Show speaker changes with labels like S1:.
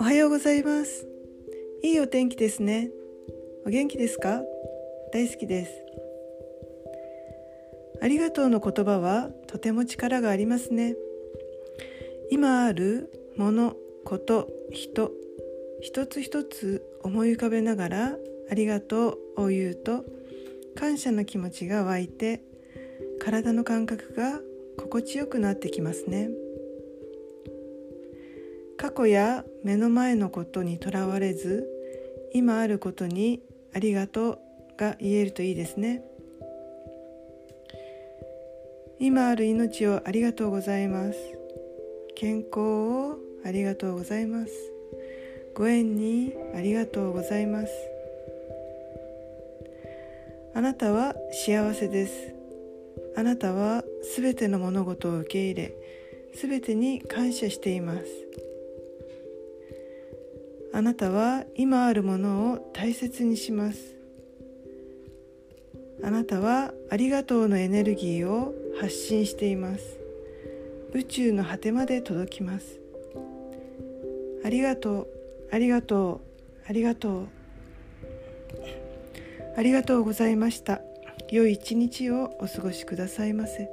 S1: おはようございます。いいお天気ですね。お元気ですか？大好きです。ありがとうの言葉はとても力がありますね。今あるものこと人一つ一つ思い浮かべながらありがとうを言うと感謝の気持ちが湧いて体の感覚が心地よくなってきますね。過去や目の前のことにとらわれず今あることにありがとうが言えるといいですね。今ある命をありがとうございます。健康をありがとうございます。ご縁にありがとうございます。あなたは幸せです。あなたはすべての物事を受け入れすべてに感謝しています。あなたは今あるものを大切にします。あなたはありがとうのエネルギーを発信しています。宇宙の果てまで届きます。ありがとうありがとうありがとう。ありがとうございました。良い一日をお過ごしくださいませ。